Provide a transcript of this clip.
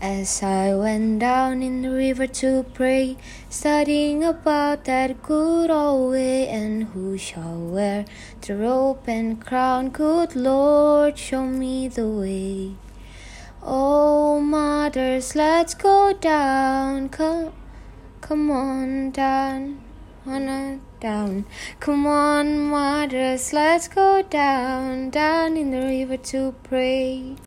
As I went down in the river to pray, studying about that good old way, and who shall wear the robe and crown? Good Lord, show me the way. Oh, mothers, let's go down, come, come on down, on down. Come on, mothers, let's go down, down in the river to pray.